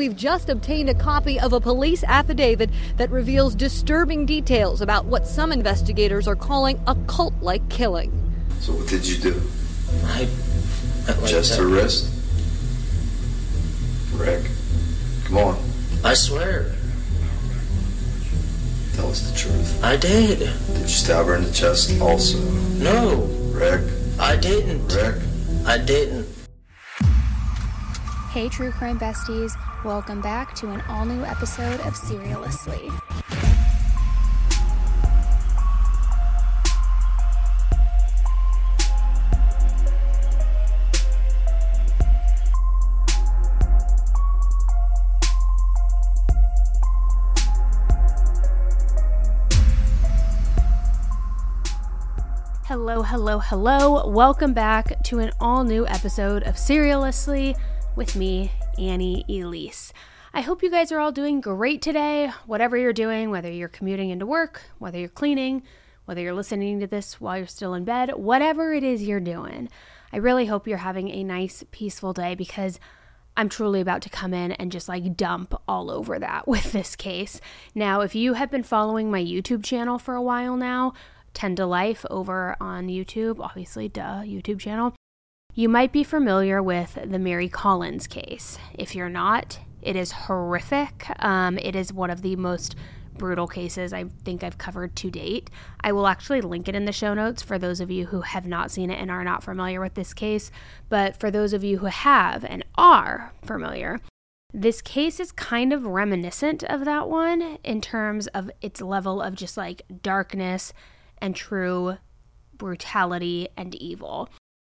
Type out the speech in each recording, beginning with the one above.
We've just obtained a copy of a police affidavit that reveals disturbing details about what some investigators are calling a cult like killing. So, what did you do? I. I like Just that. her wrist? Rick, come on, I swear. tell us the truth. I did. Did you stab her in the chest also? No, Rick, I didn't. Rick, I didn't. Hey, true crime besties, welcome back to an all new episode of Serialously. Hello, hello, hello. Welcome back to an all new episode of Serialously with me, Annie Elise. I hope you guys are all doing great today, whatever you're doing, whether you're commuting into work, whether you're cleaning, whether you're listening to this while you're still in bed, whatever it is you're doing. I really hope you're having a nice, peaceful day because I'm truly about to come in and just like dump all over that with this case. Now, if you have been following my YouTube channel for a while now, 10 to Life over on YouTube, obviously, duh, YouTube channel, you might be familiar with the Mary Collins case. If you're not, it is horrific. Um, it is one of the most brutal cases I think I've covered to date. I will actually link it in the show notes for those of you who have not seen it and are not familiar with this case. But for those of you who have and are familiar, this case is kind of reminiscent of that one in terms of its level of just like darkness and true brutality and evil.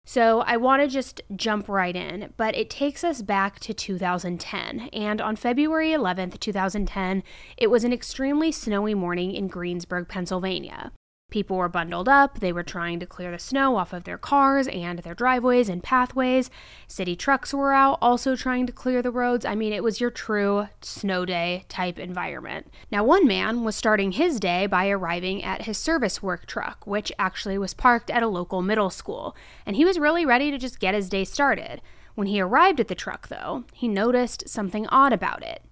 So I want to just jump right in, but it takes us back to 2010. And on February 11th, 2010, it was an extremely snowy morning in Greensburg, Pennsylvania. People were bundled up, they were trying to clear the snow off of their cars and their driveways and pathways. City trucks were out, also trying to clear the roads. I mean, it was your true snow day type environment. Now, one man was starting his day by arriving at his service work truck, which actually was parked at a local middle school, and he was really ready to just get his day started. When he arrived at the truck, though, he noticed something odd about it.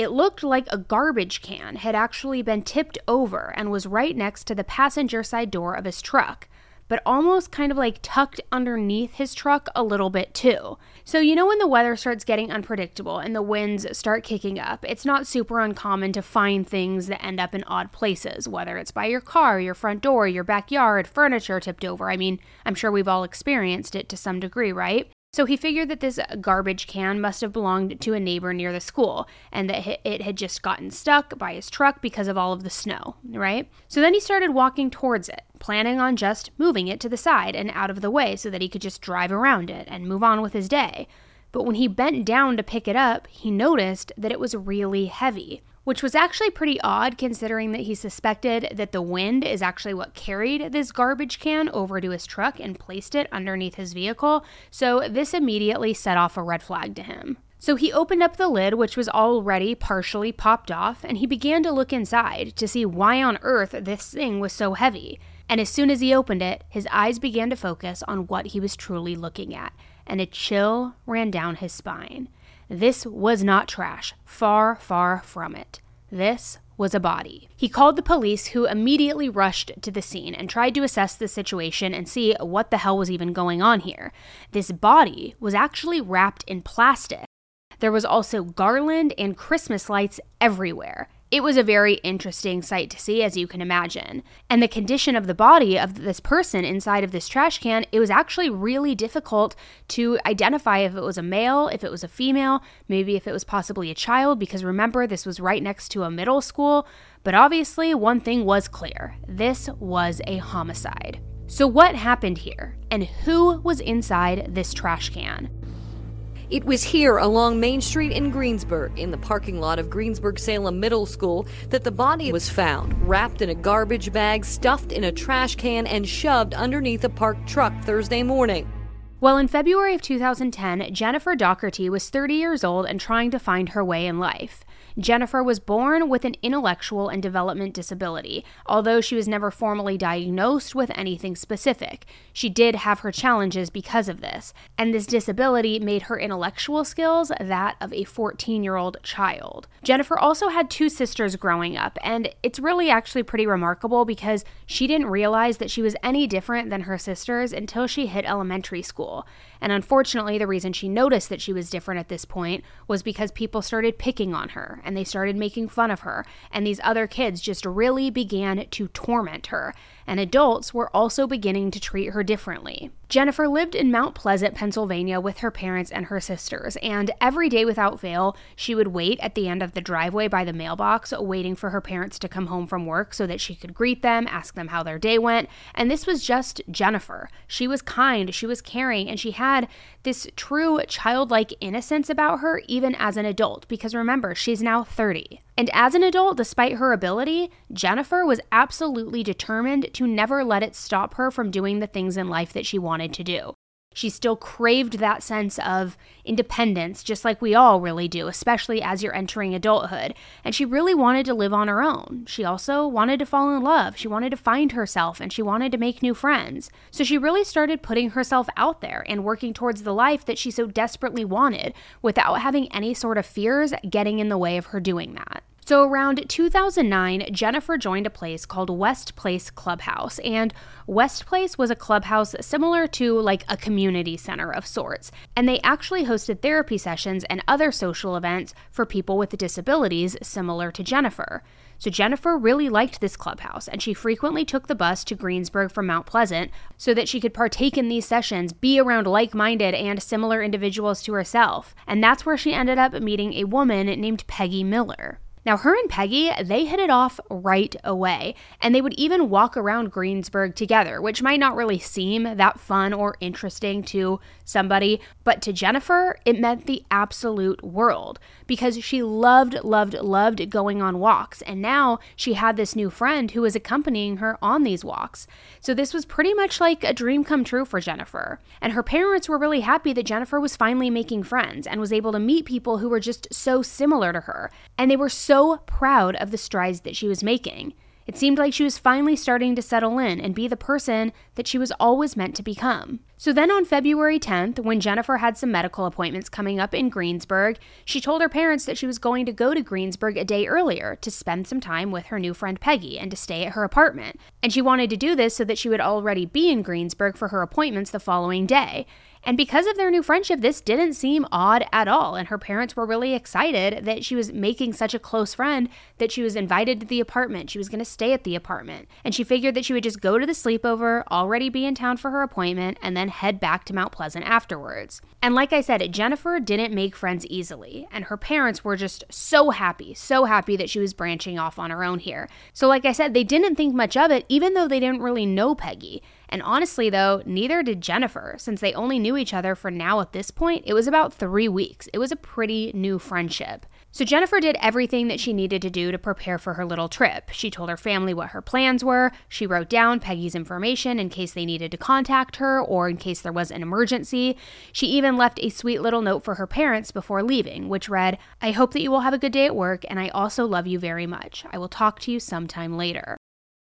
It looked like a garbage can had actually been tipped over and was right next to the passenger side door of his truck, but almost kind of like tucked underneath his truck a little bit too. So, you know, when the weather starts getting unpredictable and the winds start kicking up, it's not super uncommon to find things that end up in odd places, whether it's by your car, your front door, your backyard, furniture tipped over. I mean, I'm sure we've all experienced it to some degree, right? So he figured that this garbage can must have belonged to a neighbor near the school and that it had just gotten stuck by his truck because of all of the snow, right? So then he started walking towards it, planning on just moving it to the side and out of the way so that he could just drive around it and move on with his day. But when he bent down to pick it up, he noticed that it was really heavy which was actually pretty odd considering that he suspected that the wind is actually what carried this garbage can over to his truck and placed it underneath his vehicle. So this immediately set off a red flag to him. So he opened up the lid, which was already partially popped off, and he began to look inside to see why on earth this thing was so heavy. And as soon as he opened it, his eyes began to focus on what he was truly looking at, and a chill ran down his spine. This was not trash. Far, far from it. This was a body. He called the police, who immediately rushed to the scene and tried to assess the situation and see what the hell was even going on here. This body was actually wrapped in plastic. There was also garland and Christmas lights everywhere. It was a very interesting sight to see, as you can imagine. And the condition of the body of this person inside of this trash can, it was actually really difficult to identify if it was a male, if it was a female, maybe if it was possibly a child, because remember, this was right next to a middle school. But obviously, one thing was clear this was a homicide. So, what happened here? And who was inside this trash can? It was here along Main Street in Greensburg, in the parking lot of Greensburg Salem Middle School, that the body was found, wrapped in a garbage bag, stuffed in a trash can, and shoved underneath a parked truck Thursday morning. Well, in February of 2010, Jennifer Daugherty was 30 years old and trying to find her way in life. Jennifer was born with an intellectual and development disability, although she was never formally diagnosed with anything specific. She did have her challenges because of this, and this disability made her intellectual skills that of a 14 year old child. Jennifer also had two sisters growing up, and it's really actually pretty remarkable because she didn't realize that she was any different than her sisters until she hit elementary school. And unfortunately, the reason she noticed that she was different at this point was because people started picking on her and they started making fun of her, and these other kids just really began to torment her and adults were also beginning to treat her differently. Jennifer lived in Mount Pleasant, Pennsylvania with her parents and her sisters, and every day without fail, she would wait at the end of the driveway by the mailbox, waiting for her parents to come home from work so that she could greet them, ask them how their day went. And this was just Jennifer. She was kind, she was caring, and she had this true childlike innocence about her, even as an adult, because remember, she's now 30. And as an adult, despite her ability, Jennifer was absolutely determined to never let it stop her from doing the things in life that she wanted to do. She still craved that sense of independence, just like we all really do, especially as you're entering adulthood. And she really wanted to live on her own. She also wanted to fall in love. She wanted to find herself and she wanted to make new friends. So she really started putting herself out there and working towards the life that she so desperately wanted without having any sort of fears getting in the way of her doing that. So, around 2009, Jennifer joined a place called West Place Clubhouse. And West Place was a clubhouse similar to like a community center of sorts. And they actually hosted therapy sessions and other social events for people with disabilities similar to Jennifer. So, Jennifer really liked this clubhouse, and she frequently took the bus to Greensburg from Mount Pleasant so that she could partake in these sessions, be around like minded and similar individuals to herself. And that's where she ended up meeting a woman named Peggy Miller. Now, her and Peggy, they hit it off right away, and they would even walk around Greensburg together, which might not really seem that fun or interesting to somebody, but to Jennifer, it meant the absolute world because she loved, loved, loved going on walks, and now she had this new friend who was accompanying her on these walks. So, this was pretty much like a dream come true for Jennifer. And her parents were really happy that Jennifer was finally making friends and was able to meet people who were just so similar to her, and they were so proud of the strides that she was making. It seemed like she was finally starting to settle in and be the person that she was always meant to become. So then on February 10th, when Jennifer had some medical appointments coming up in Greensburg, she told her parents that she was going to go to Greensburg a day earlier to spend some time with her new friend Peggy and to stay at her apartment. And she wanted to do this so that she would already be in Greensburg for her appointments the following day. And because of their new friendship, this didn't seem odd at all. And her parents were really excited that she was making such a close friend that she was invited to the apartment. She was going to stay at the apartment. And she figured that she would just go to the sleepover, already be in town for her appointment, and then head back to Mount Pleasant afterwards. And like I said, Jennifer didn't make friends easily. And her parents were just so happy, so happy that she was branching off on her own here. So, like I said, they didn't think much of it, even though they didn't really know Peggy. And honestly, though, neither did Jennifer, since they only knew each other for now at this point, it was about three weeks. It was a pretty new friendship. So Jennifer did everything that she needed to do to prepare for her little trip. She told her family what her plans were. She wrote down Peggy's information in case they needed to contact her or in case there was an emergency. She even left a sweet little note for her parents before leaving, which read, I hope that you will have a good day at work, and I also love you very much. I will talk to you sometime later.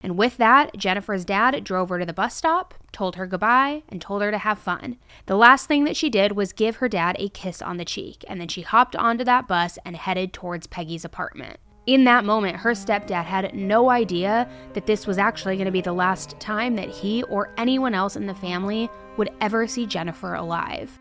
And with that, Jennifer's dad drove her to the bus stop, told her goodbye, and told her to have fun. The last thing that she did was give her dad a kiss on the cheek, and then she hopped onto that bus and headed towards Peggy's apartment. In that moment, her stepdad had no idea that this was actually going to be the last time that he or anyone else in the family would ever see Jennifer alive.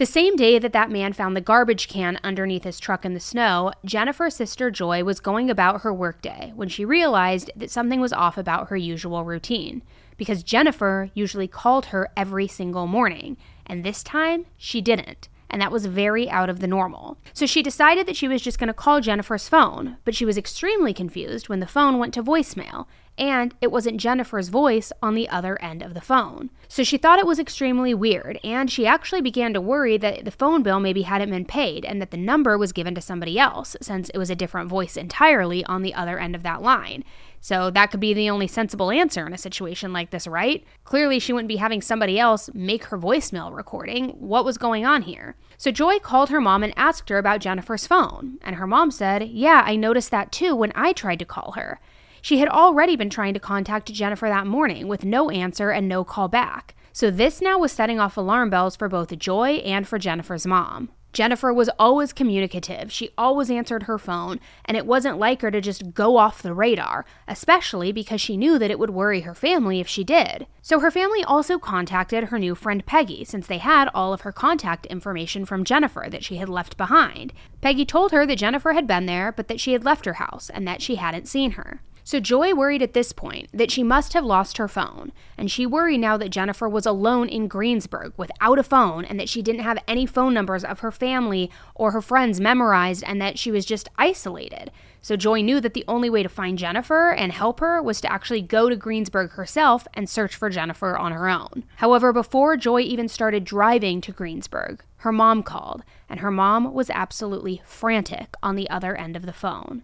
The same day that that man found the garbage can underneath his truck in the snow, Jennifer's sister Joy was going about her workday when she realized that something was off about her usual routine. Because Jennifer usually called her every single morning, and this time she didn't and that was very out of the normal. So she decided that she was just going to call Jennifer's phone, but she was extremely confused when the phone went to voicemail, and it wasn't Jennifer's voice on the other end of the phone. So she thought it was extremely weird, and she actually began to worry that the phone bill maybe hadn't been paid and that the number was given to somebody else, since it was a different voice entirely on the other end of that line. So that could be the only sensible answer in a situation like this, right? Clearly, she wouldn't be having somebody else make her voicemail recording. What was going on here? So Joy called her mom and asked her about Jennifer's phone. And her mom said, Yeah, I noticed that too when I tried to call her. She had already been trying to contact Jennifer that morning with no answer and no call back. So this now was setting off alarm bells for both Joy and for Jennifer's mom. Jennifer was always communicative. She always answered her phone, and it wasn't like her to just go off the radar, especially because she knew that it would worry her family if she did. So her family also contacted her new friend Peggy, since they had all of her contact information from Jennifer that she had left behind. Peggy told her that Jennifer had been there, but that she had left her house and that she hadn't seen her. So Joy worried at this point that she must have lost her phone, and she worried now that Jennifer was alone in Greensburg without a phone and that she didn't have any phone numbers of her family or her friends memorized and that she was just isolated. So Joy knew that the only way to find Jennifer and help her was to actually go to Greensburg herself and search for Jennifer on her own. However, before Joy even started driving to Greensburg, her mom called, and her mom was absolutely frantic on the other end of the phone.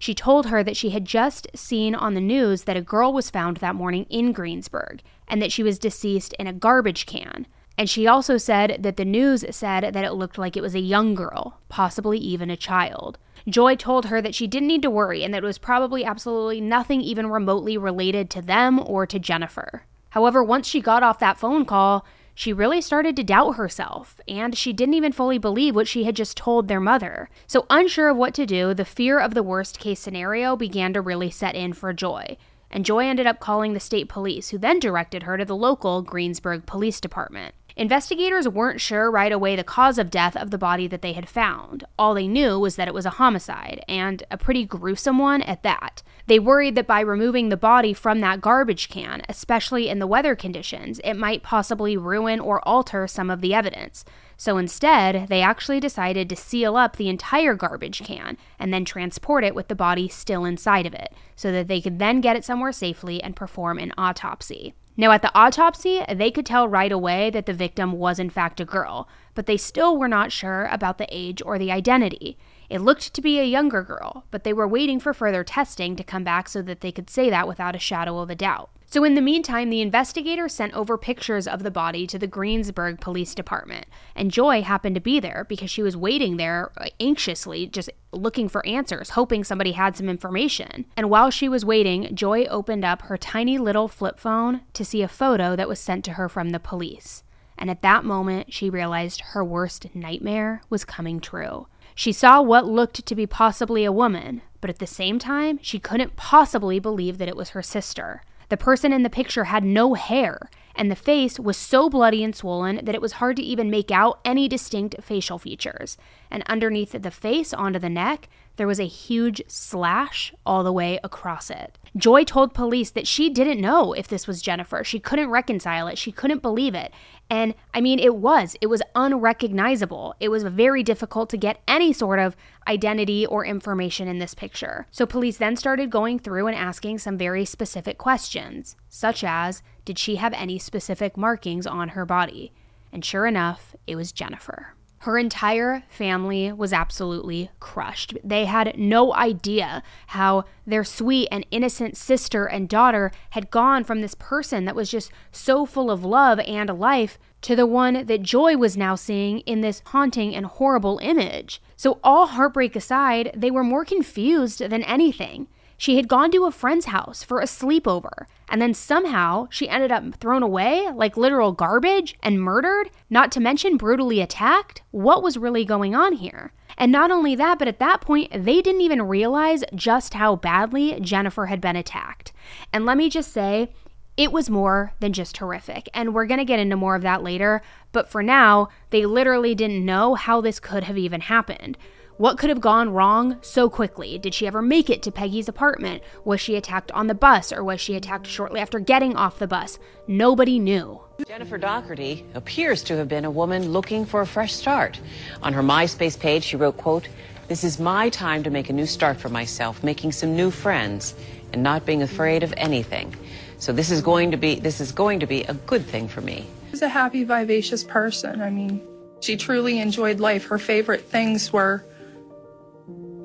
She told her that she had just seen on the news that a girl was found that morning in Greensburg and that she was deceased in a garbage can. And she also said that the news said that it looked like it was a young girl, possibly even a child. Joy told her that she didn't need to worry and that it was probably absolutely nothing even remotely related to them or to Jennifer. However, once she got off that phone call, she really started to doubt herself, and she didn't even fully believe what she had just told their mother. So, unsure of what to do, the fear of the worst case scenario began to really set in for Joy. And Joy ended up calling the state police, who then directed her to the local Greensburg Police Department. Investigators weren't sure right away the cause of death of the body that they had found. All they knew was that it was a homicide, and a pretty gruesome one at that. They worried that by removing the body from that garbage can, especially in the weather conditions, it might possibly ruin or alter some of the evidence. So instead, they actually decided to seal up the entire garbage can and then transport it with the body still inside of it, so that they could then get it somewhere safely and perform an autopsy. Now, at the autopsy, they could tell right away that the victim was in fact a girl, but they still were not sure about the age or the identity. It looked to be a younger girl, but they were waiting for further testing to come back so that they could say that without a shadow of a doubt. So, in the meantime, the investigator sent over pictures of the body to the Greensburg Police Department. And Joy happened to be there because she was waiting there uh, anxiously, just looking for answers, hoping somebody had some information. And while she was waiting, Joy opened up her tiny little flip phone to see a photo that was sent to her from the police. And at that moment, she realized her worst nightmare was coming true. She saw what looked to be possibly a woman, but at the same time, she couldn't possibly believe that it was her sister. The person in the picture had no hair, and the face was so bloody and swollen that it was hard to even make out any distinct facial features. And underneath the face, onto the neck, there was a huge slash all the way across it. Joy told police that she didn't know if this was Jennifer. She couldn't reconcile it. She couldn't believe it. And I mean, it was. It was unrecognizable. It was very difficult to get any sort of identity or information in this picture. So police then started going through and asking some very specific questions, such as Did she have any specific markings on her body? And sure enough, it was Jennifer. Her entire family was absolutely crushed. They had no idea how their sweet and innocent sister and daughter had gone from this person that was just so full of love and life to the one that Joy was now seeing in this haunting and horrible image. So, all heartbreak aside, they were more confused than anything. She had gone to a friend's house for a sleepover, and then somehow she ended up thrown away like literal garbage and murdered, not to mention brutally attacked. What was really going on here? And not only that, but at that point, they didn't even realize just how badly Jennifer had been attacked. And let me just say, it was more than just horrific. And we're going to get into more of that later. But for now, they literally didn't know how this could have even happened. What could have gone wrong so quickly? Did she ever make it to Peggy's apartment? Was she attacked on the bus or was she attacked shortly after getting off the bus? Nobody knew. Jennifer Daugherty appears to have been a woman looking for a fresh start. On her MySpace page, she wrote, quote, This is my time to make a new start for myself, making some new friends. and not being afraid of anything. So this is going to be this is going to be a good thing for me. She's a happy, vivacious person. I mean, she truly enjoyed life. Her favorite things were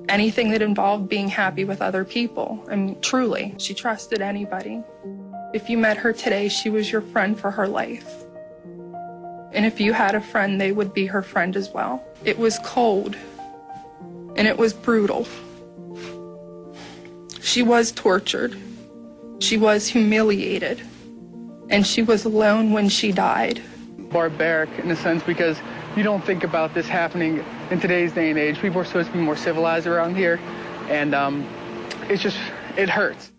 anything that involved being happy with other people. I mean, truly, she trusted anybody. If you met her today, she was your friend for her life. And if you had a friend, they would be her friend as well. It was cold and it was brutal. She was tortured. She was humiliated. And she was alone when she died. Barbaric in a sense because you don't think about this happening in today's day and age. People are supposed to be more civilized around here. And um, it's just, it hurts.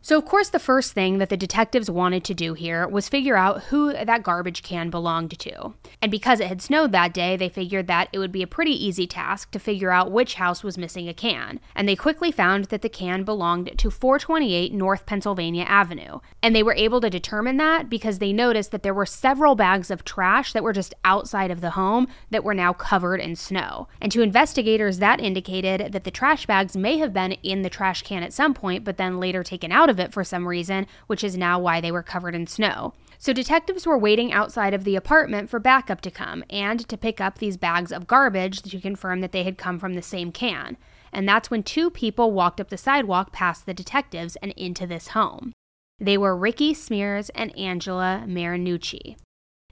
So, of course, the first thing that the detectives wanted to do here was figure out who that garbage can belonged to. And because it had snowed that day, they figured that it would be a pretty easy task to figure out which house was missing a can. And they quickly found that the can belonged to 428 North Pennsylvania Avenue. And they were able to determine that because they noticed that there were several bags of trash that were just outside of the home that were now covered in snow. And to investigators, that indicated that the trash bags may have been in the trash can at some point, but then later taken out of of it for some reason, which is now why they were covered in snow. So detectives were waiting outside of the apartment for backup to come and to pick up these bags of garbage to confirm that they had come from the same can. And that's when two people walked up the sidewalk past the detectives and into this home. They were Ricky Smyrnes and Angela Marinucci.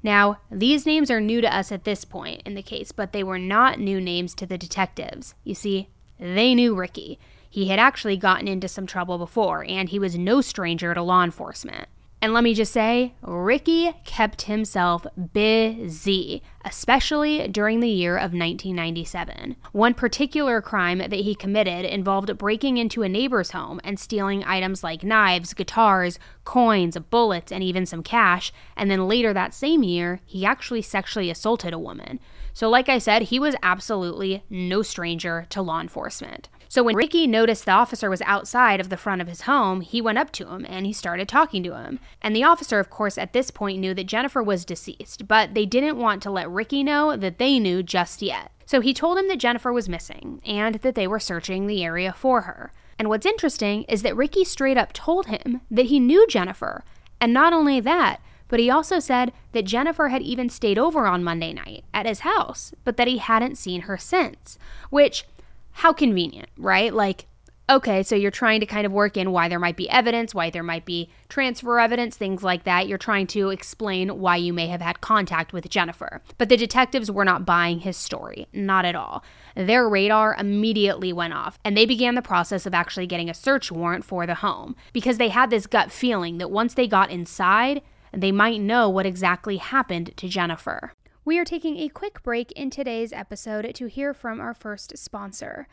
Now, these names are new to us at this point in the case, but they were not new names to the detectives. You see, they knew Ricky. He had actually gotten into some trouble before, and he was no stranger to law enforcement. And let me just say, Ricky kept himself busy, especially during the year of 1997. One particular crime that he committed involved breaking into a neighbor's home and stealing items like knives, guitars, coins, bullets, and even some cash. And then later that same year, he actually sexually assaulted a woman. So, like I said, he was absolutely no stranger to law enforcement. So when Ricky noticed the officer was outside of the front of his home, he went up to him and he started talking to him. And the officer, of course, at this point knew that Jennifer was deceased, but they didn't want to let Ricky know that they knew just yet. So he told him that Jennifer was missing and that they were searching the area for her. And what's interesting is that Ricky straight up told him that he knew Jennifer. And not only that, but he also said that Jennifer had even stayed over on Monday night at his house, but that he hadn't seen her since, which how convenient, right? Like, okay, so you're trying to kind of work in why there might be evidence, why there might be transfer evidence, things like that. You're trying to explain why you may have had contact with Jennifer. But the detectives were not buying his story, not at all. Their radar immediately went off, and they began the process of actually getting a search warrant for the home because they had this gut feeling that once they got inside, they might know what exactly happened to Jennifer. We are taking a quick break in today's episode to hear from our first sponsor.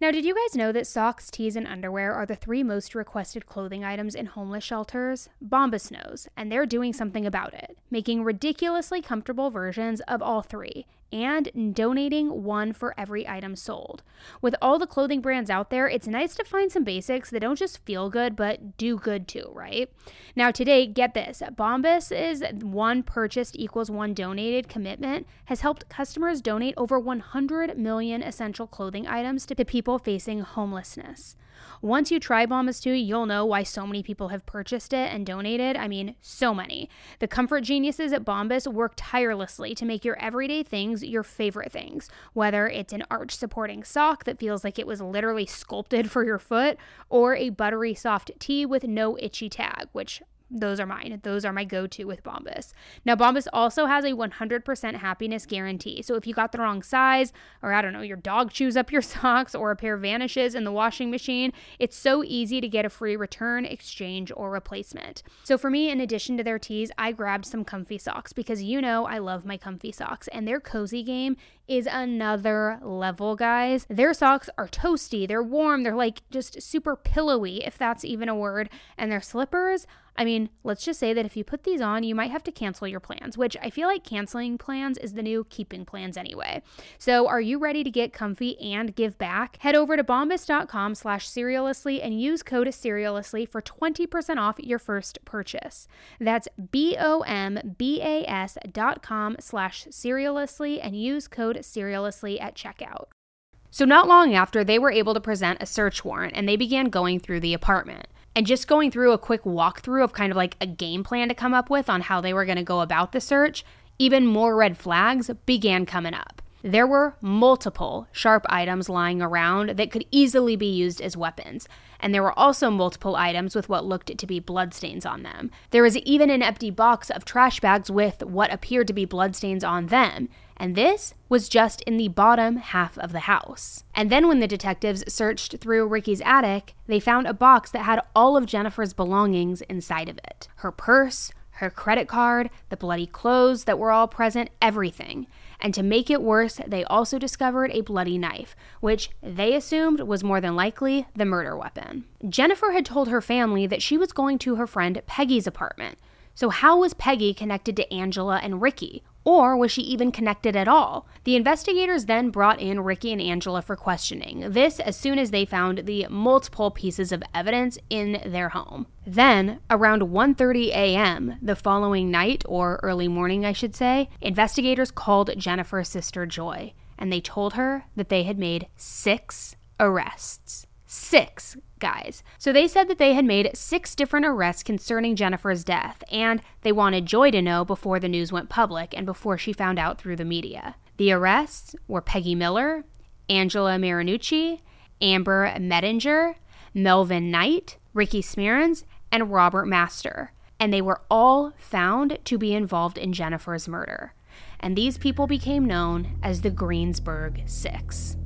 Now, did you guys know that socks, tees, and underwear are the three most requested clothing items in homeless shelters? Bombas knows, and they're doing something about it, making ridiculously comfortable versions of all three and donating one for every item sold. With all the clothing brands out there, it's nice to find some basics that don't just feel good but do good too, right? Now, today, get this Bombas is one purchased equals one donated commitment has helped customers donate over 100 million essential clothing items to people facing homelessness. Once you try Bombas 2, you'll know why so many people have purchased it and donated. I mean, so many. The comfort geniuses at Bombas work tirelessly to make your everyday things your favorite things, whether it's an arch supporting sock that feels like it was literally sculpted for your foot, or a buttery soft tee with no itchy tag, which those are mine. Those are my go to with Bombas. Now, Bombas also has a 100% happiness guarantee. So if you got the wrong size, or I don't know, your dog chews up your socks, or a pair vanishes in the washing machine, it's so easy to get a free return, exchange, or replacement. So for me, in addition to their tees, I grabbed some comfy socks because you know I love my comfy socks, and their cozy game is another level, guys. Their socks are toasty, they're warm, they're like just super pillowy, if that's even a word, and their slippers I mean, let's just say that if you put these on, you might have to cancel your plans, which I feel like canceling plans is the new keeping plans anyway. So are you ready to get comfy and give back? Head over to bombas.com slash serialously and use code serialously for 20% off your first purchase. That's B-O-M-B-A-S dot com slash serialously and use code serialously at checkout. So, not long after, they were able to present a search warrant and they began going through the apartment. And just going through a quick walkthrough of kind of like a game plan to come up with on how they were going to go about the search, even more red flags began coming up. There were multiple sharp items lying around that could easily be used as weapons, and there were also multiple items with what looked to be bloodstains on them. There was even an empty box of trash bags with what appeared to be bloodstains on them, and this was just in the bottom half of the house. And then when the detectives searched through Ricky's attic, they found a box that had all of Jennifer's belongings inside of it her purse, her credit card, the bloody clothes that were all present, everything. And to make it worse, they also discovered a bloody knife, which they assumed was more than likely the murder weapon. Jennifer had told her family that she was going to her friend Peggy's apartment. So, how was Peggy connected to Angela and Ricky? Or was she even connected at all? The investigators then brought in Ricky and Angela for questioning. This as soon as they found the multiple pieces of evidence in their home. Then, around 1:30 a.m. the following night or early morning, I should say, investigators called Jennifer's sister Joy and they told her that they had made 6 arrests. 6 guys. So they said that they had made six different arrests concerning Jennifer's death, and they wanted Joy to know before the news went public and before she found out through the media. The arrests were Peggy Miller, Angela Marinucci, Amber Meidinger, Melvin Knight, Ricky Smyrnes, and Robert Master, and they were all found to be involved in Jennifer's murder. And these people became known as the Greensburg Six.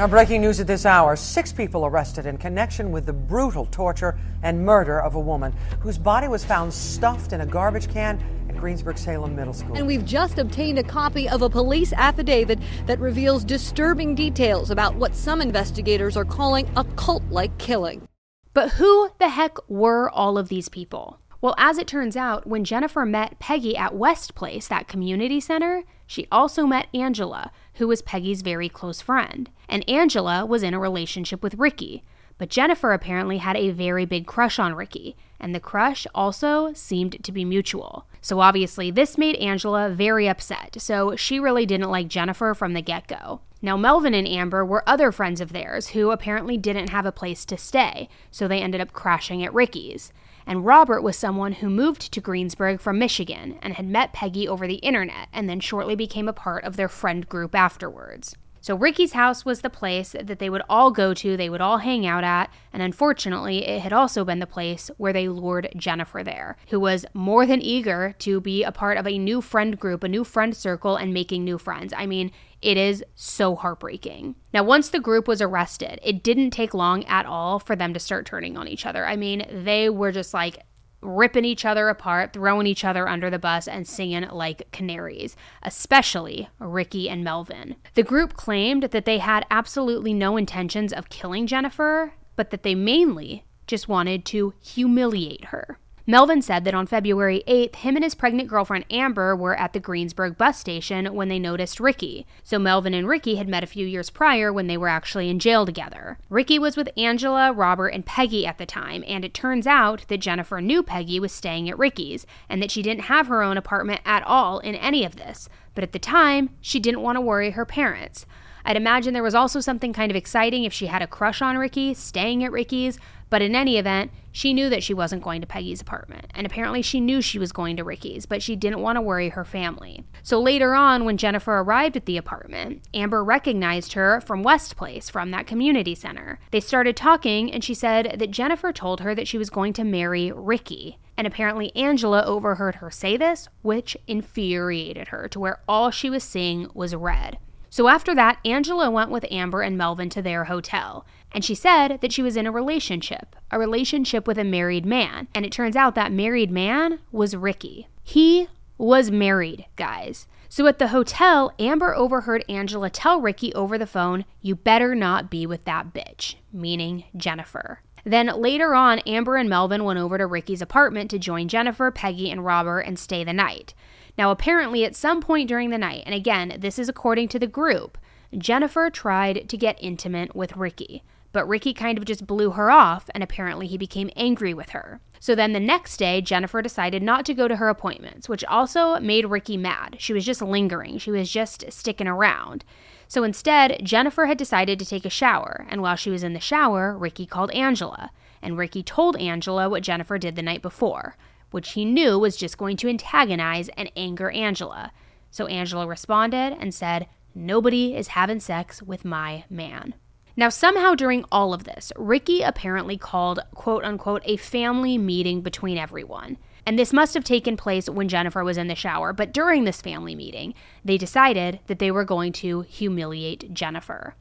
Now, breaking news at this hour six people arrested in connection with the brutal torture and murder of a woman whose body was found stuffed in a garbage can at Greensburg Salem Middle School. And we've just obtained a copy of a police affidavit that reveals disturbing details about what some investigators are calling a cult like killing. But who the heck were all of these people? Well, as it turns out, when Jennifer met Peggy at West Place, that community center, she also met Angela, who was Peggy's very close friend. And Angela was in a relationship with Ricky. But Jennifer apparently had a very big crush on Ricky, and the crush also seemed to be mutual. So obviously, this made Angela very upset, so she really didn't like Jennifer from the get go. Now, Melvin and Amber were other friends of theirs who apparently didn't have a place to stay, so they ended up crashing at Ricky's. And Robert was someone who moved to Greensburg from Michigan and had met Peggy over the internet and then shortly became a part of their friend group afterwards. So Ricky's house was the place that they would all go to, they would all hang out at, and unfortunately, it had also been the place where they lured Jennifer there, who was more than eager to be a part of a new friend group, a new friend circle, and making new friends. I mean, it is so heartbreaking. Now, once the group was arrested, it didn't take long at all for them to start turning on each other. I mean, they were just like ripping each other apart, throwing each other under the bus, and singing like canaries, especially Ricky and Melvin. The group claimed that they had absolutely no intentions of killing Jennifer, but that they mainly just wanted to humiliate her. Melvin said that on February 8th, him and his pregnant girlfriend Amber were at the Greensburg bus station when they noticed Ricky. So Melvin and Ricky had met a few years prior when they were actually in jail together. Ricky was with Angela, Robert, and Peggy at the time, and it turns out that Jennifer knew Peggy was staying at Ricky's and that she didn't have her own apartment at all in any of this. But at the time, she didn't want to worry her parents. I'd imagine there was also something kind of exciting if she had a crush on Ricky, staying at Ricky's, but in any event, she knew that she wasn't going to Peggy's apartment, and apparently she knew she was going to Ricky's, but she didn't want to worry her family. So later on, when Jennifer arrived at the apartment, Amber recognized her from West Place, from that community center. They started talking, and she said that Jennifer told her that she was going to marry Ricky. And apparently, Angela overheard her say this, which infuriated her to where all she was seeing was red. So after that, Angela went with Amber and Melvin to their hotel. And she said that she was in a relationship, a relationship with a married man. And it turns out that married man was Ricky. He was married, guys. So at the hotel, Amber overheard Angela tell Ricky over the phone, You better not be with that bitch, meaning Jennifer. Then later on, Amber and Melvin went over to Ricky's apartment to join Jennifer, Peggy, and Robert and stay the night. Now, apparently, at some point during the night, and again, this is according to the group, Jennifer tried to get intimate with Ricky. But Ricky kind of just blew her off, and apparently he became angry with her. So then the next day, Jennifer decided not to go to her appointments, which also made Ricky mad. She was just lingering, she was just sticking around. So instead, Jennifer had decided to take a shower, and while she was in the shower, Ricky called Angela. and Ricky told Angela what Jennifer did the night before, which he knew was just going to antagonize and anger Angela. So Angela responded and said, Nobody is having sex with my man. Now, somehow during all of this, Ricky apparently called quote unquote a family meeting between everyone. And this must have taken place when Jennifer was in the shower, but during this family meeting, they decided that they were going to humiliate Jennifer.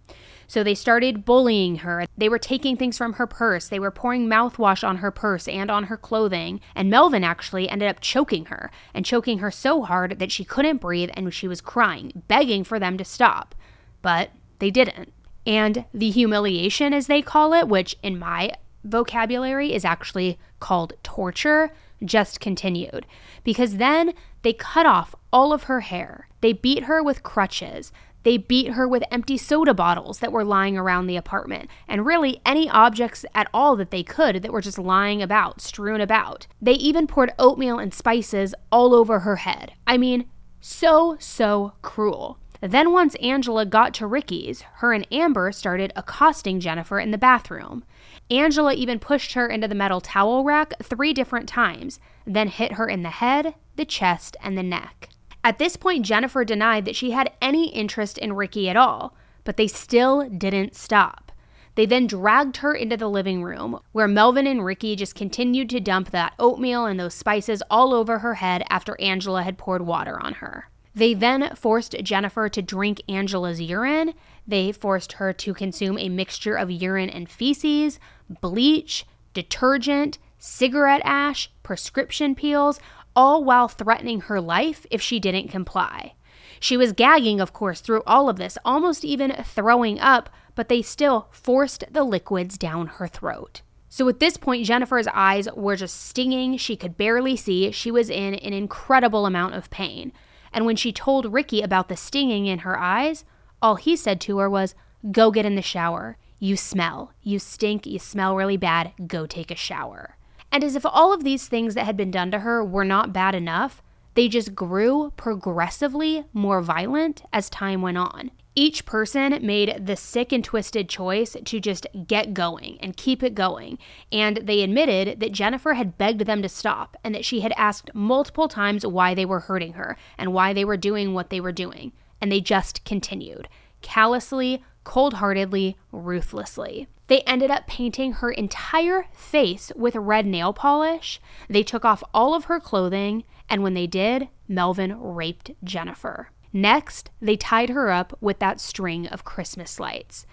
So they started bullying her. They were taking things from her purse. They were pouring mouthwash on her purse and on her clothing. And Melvin actually ended up choking her and choking her so hard that she couldn't breathe and she was crying, begging for them to stop. But they didn't. And the humiliation, as they call it, which in my vocabulary is actually called torture, just continued. Because then they cut off all of her hair. They beat her with crutches. They beat her with empty soda bottles that were lying around the apartment, and really any objects at all that they could that were just lying about, strewn about. They even poured oatmeal and spices all over her head. I mean, so, so cruel. Then, once Angela got to Ricky's, her and Amber started accosting Jennifer in the bathroom. Angela even pushed her into the metal towel rack three different times, then hit her in the head, the chest, and the neck. At this point, Jennifer denied that she had any interest in Ricky at all, but they still didn't stop. They then dragged her into the living room, where Melvin and Ricky just continued to dump that oatmeal and those spices all over her head after Angela had poured water on her. They then forced Jennifer to drink Angela's urine. They forced her to consume a mixture of urine and feces, bleach, detergent, cigarette ash, prescription peels, all while threatening her life if she didn't comply. She was gagging, of course, through all of this, almost even throwing up, but they still forced the liquids down her throat. So at this point, Jennifer's eyes were just stinging. She could barely see. She was in an incredible amount of pain. And when she told Ricky about the stinging in her eyes, all he said to her was, Go get in the shower. You smell. You stink. You smell really bad. Go take a shower. And as if all of these things that had been done to her were not bad enough, they just grew progressively more violent as time went on. Each person made the sick and twisted choice to just get going and keep it going. And they admitted that Jennifer had begged them to stop and that she had asked multiple times why they were hurting her and why they were doing what they were doing. And they just continued, callously, cold heartedly, ruthlessly. They ended up painting her entire face with red nail polish. They took off all of her clothing, and when they did, Melvin raped Jennifer. Next, they tied her up with that string of Christmas lights.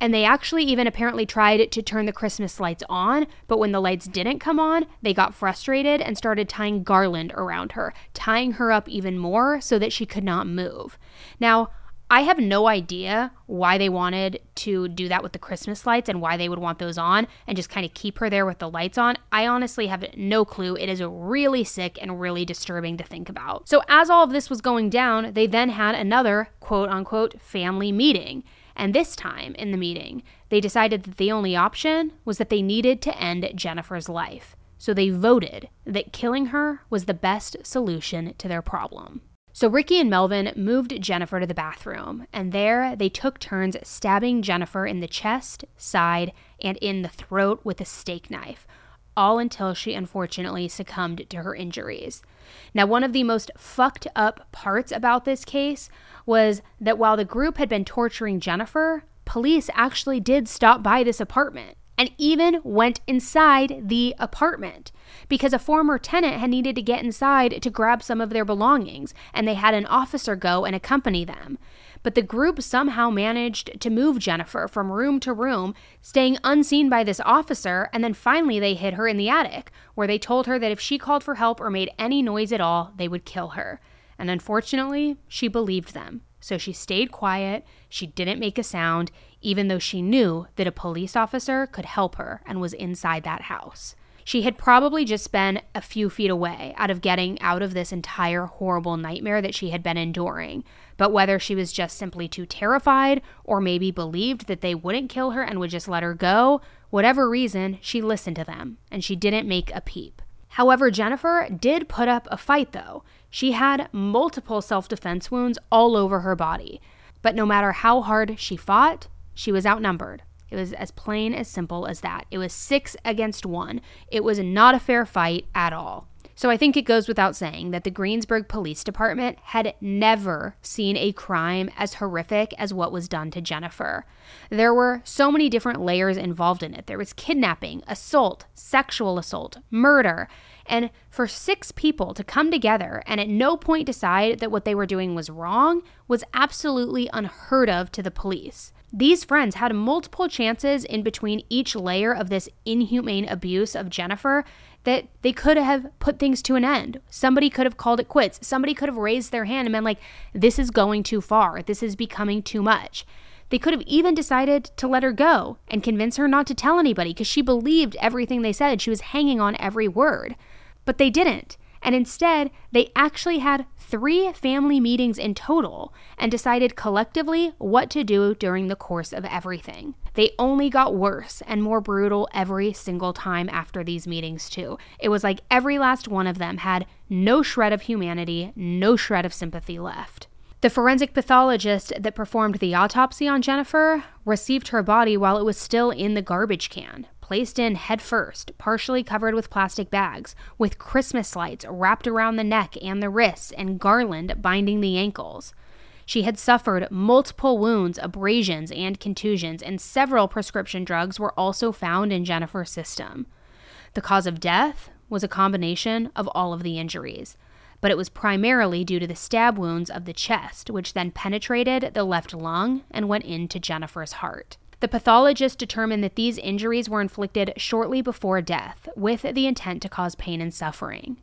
And they actually even apparently tried to turn the Christmas lights on, but when the lights didn't come on, they got frustrated and started tying garland around her, tying her up even more so that she could not move. Now, I have no idea why they wanted to do that with the Christmas lights and why they would want those on and just kind of keep her there with the lights on. I honestly have no clue. It is really sick and really disturbing to think about. So, as all of this was going down, they then had another quote unquote family meeting. And this time in the meeting, they decided that the only option was that they needed to end Jennifer's life. So they voted that killing her was the best solution to their problem. So Ricky and Melvin moved Jennifer to the bathroom, and there they took turns stabbing Jennifer in the chest, side, and in the throat with a steak knife, all until she unfortunately succumbed to her injuries. Now, one of the most fucked up parts about this case was that while the group had been torturing Jennifer, police actually did stop by this apartment and even went inside the apartment because a former tenant had needed to get inside to grab some of their belongings, and they had an officer go and accompany them. But the group somehow managed to move Jennifer from room to room, staying unseen by this officer, and then finally they hid her in the attic, where they told her that if she called for help or made any noise at all, they would kill her. And unfortunately, she believed them. So she stayed quiet, she didn't make a sound, even though she knew that a police officer could help her and was inside that house. She had probably just been a few feet away out of getting out of this entire horrible nightmare that she had been enduring. But whether she was just simply too terrified or maybe believed that they wouldn't kill her and would just let her go, whatever reason, she listened to them and she didn't make a peep. However, Jennifer did put up a fight though. She had multiple self defense wounds all over her body. But no matter how hard she fought, she was outnumbered It was as plain as simple as that. It was six against one. It was not a fair fight at all. So I think it goes without saying that the Greensburg Police Department had never seen a crime as horrific as what was done to Jennifer. There were so many different layers involved in it. There was kidnapping, assault, sexual assault, murder, and for six people to come together and at no point decide that what they were doing was wrong was absolutely unheard of to the police. These friends had multiple chances in between each layer of this inhumane abuse of Jennifer that they could have put things to an end. Somebody could have called it quits. Somebody could have raised their hand and been like, this is going too far. This is becoming too much. They could have even decided to let her go and convince her not to tell anybody because she believed everything they said. She was hanging on every word. But they didn't. And instead, they actually had three family meetings in total and decided collectively what to do during the course of everything. They only got worse and more brutal every single time after these meetings, too. It was like every last one of them had no shred of humanity, no shred of sympathy left. The forensic pathologist that performed the autopsy on Jennifer received her body while it was still in the garbage can, placed in head first, partially covered with plastic bags, with Christmas lights wrapped around the neck and the wrists and garland binding the ankles. She had suffered multiple wounds, abrasions, and contusions, and several prescription drugs were also found in Jennifer's system. The cause of death was a combination of all of the injuries but it was primarily due to the stab wounds of the chest, which then penetrated the left lung and went into Jennifer's heart. The pathologist determined that these injuries were inflicted shortly before death with the intent to cause pain and suffering,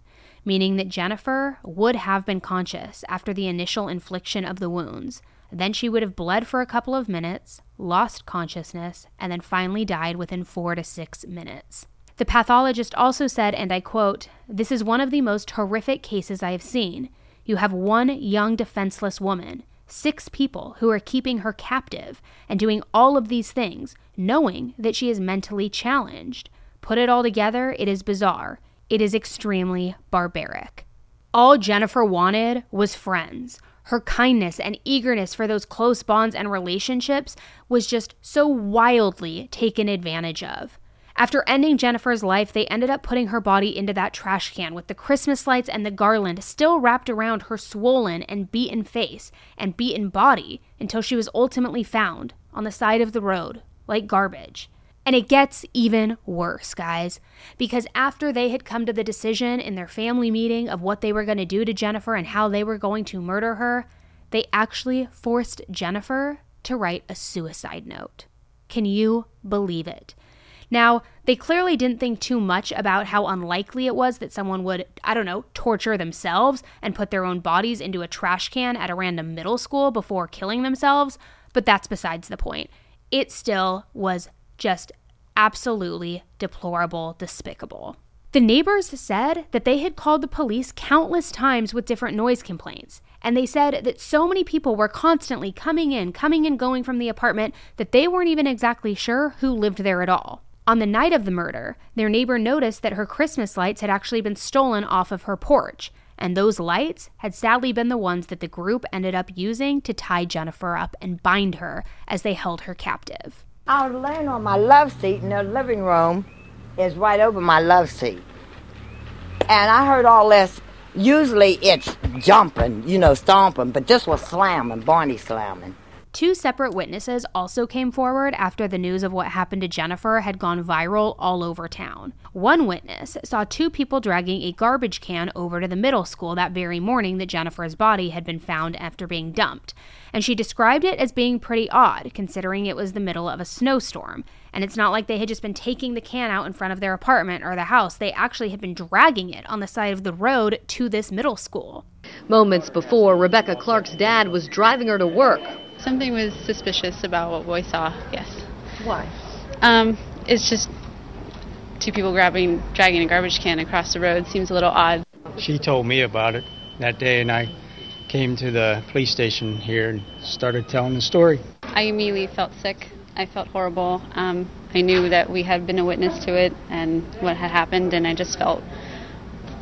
meaning that Jennifer would have been conscious after the initial infliction of the wounds. Then she would have bled for a couple of minutes, lost consciousness, and then finally died within four to six minutes. The pathologist also said, and I quote, This is one of the most horrific cases I have seen. You have one young, defenseless woman, six people who are keeping her captive and doing all of these things, knowing that she is mentally challenged. Put it all together, it is bizarre. It is extremely barbaric. All Jennifer wanted was friends. Her kindness and eagerness for those close bonds and relationships was just so wildly taken advantage of. After ending Jennifer's life, they ended up putting her body into that trash can with the Christmas lights and the garland still wrapped around her swollen and beaten face and beaten body until she was ultimately found on the side of the road like garbage. And it gets even worse, guys, because after they had come to the decision in their family meeting of what they were going to do to Jennifer and how they were going to murder her, they actually forced Jennifer to write a suicide note. Can you believe it? Now, they clearly didn't think too much about how unlikely it was that someone would, I don't know, torture themselves and put their own bodies into a trash can at a random middle school before killing themselves, but that's besides the point. It still was just absolutely deplorable, despicable. The neighbors said that they had called the police countless times with different noise complaints. And they said that so many people were constantly coming in, coming and going from the apartment that they weren't even exactly sure who lived there at all. On the night of the murder, their neighbor noticed that her Christmas lights had actually been stolen off of her porch, and those lights had sadly been the ones that the group ended up using to tie Jennifer up and bind her as they held her captive. I was laying on my love seat in the living room, is right over my love seat. And I heard all this. Usually it's jumping, you know, stomping, but this was slamming, Barney slamming. Two separate witnesses also came forward after the news of what happened to Jennifer had gone viral all over town. One witness saw two people dragging a garbage can over to the middle school that very morning that Jennifer's body had been found after being dumped, and she described it as being pretty odd considering it was the middle of a snowstorm. And it's not like they had just been taking the can out in front of their apartment or the house, they actually had been dragging it on the side of the road to this middle school. Moments before, Rebecca Clark's dad was driving her to work Something was suspicious about what we saw, yes. Why? Um, it's just two people grabbing, dragging a garbage can across the road seems a little odd. She told me about it that day, and I came to the police station here and started telling the story. I immediately felt sick. I felt horrible. Um, I knew that we had been a witness to it and what had happened, and I just felt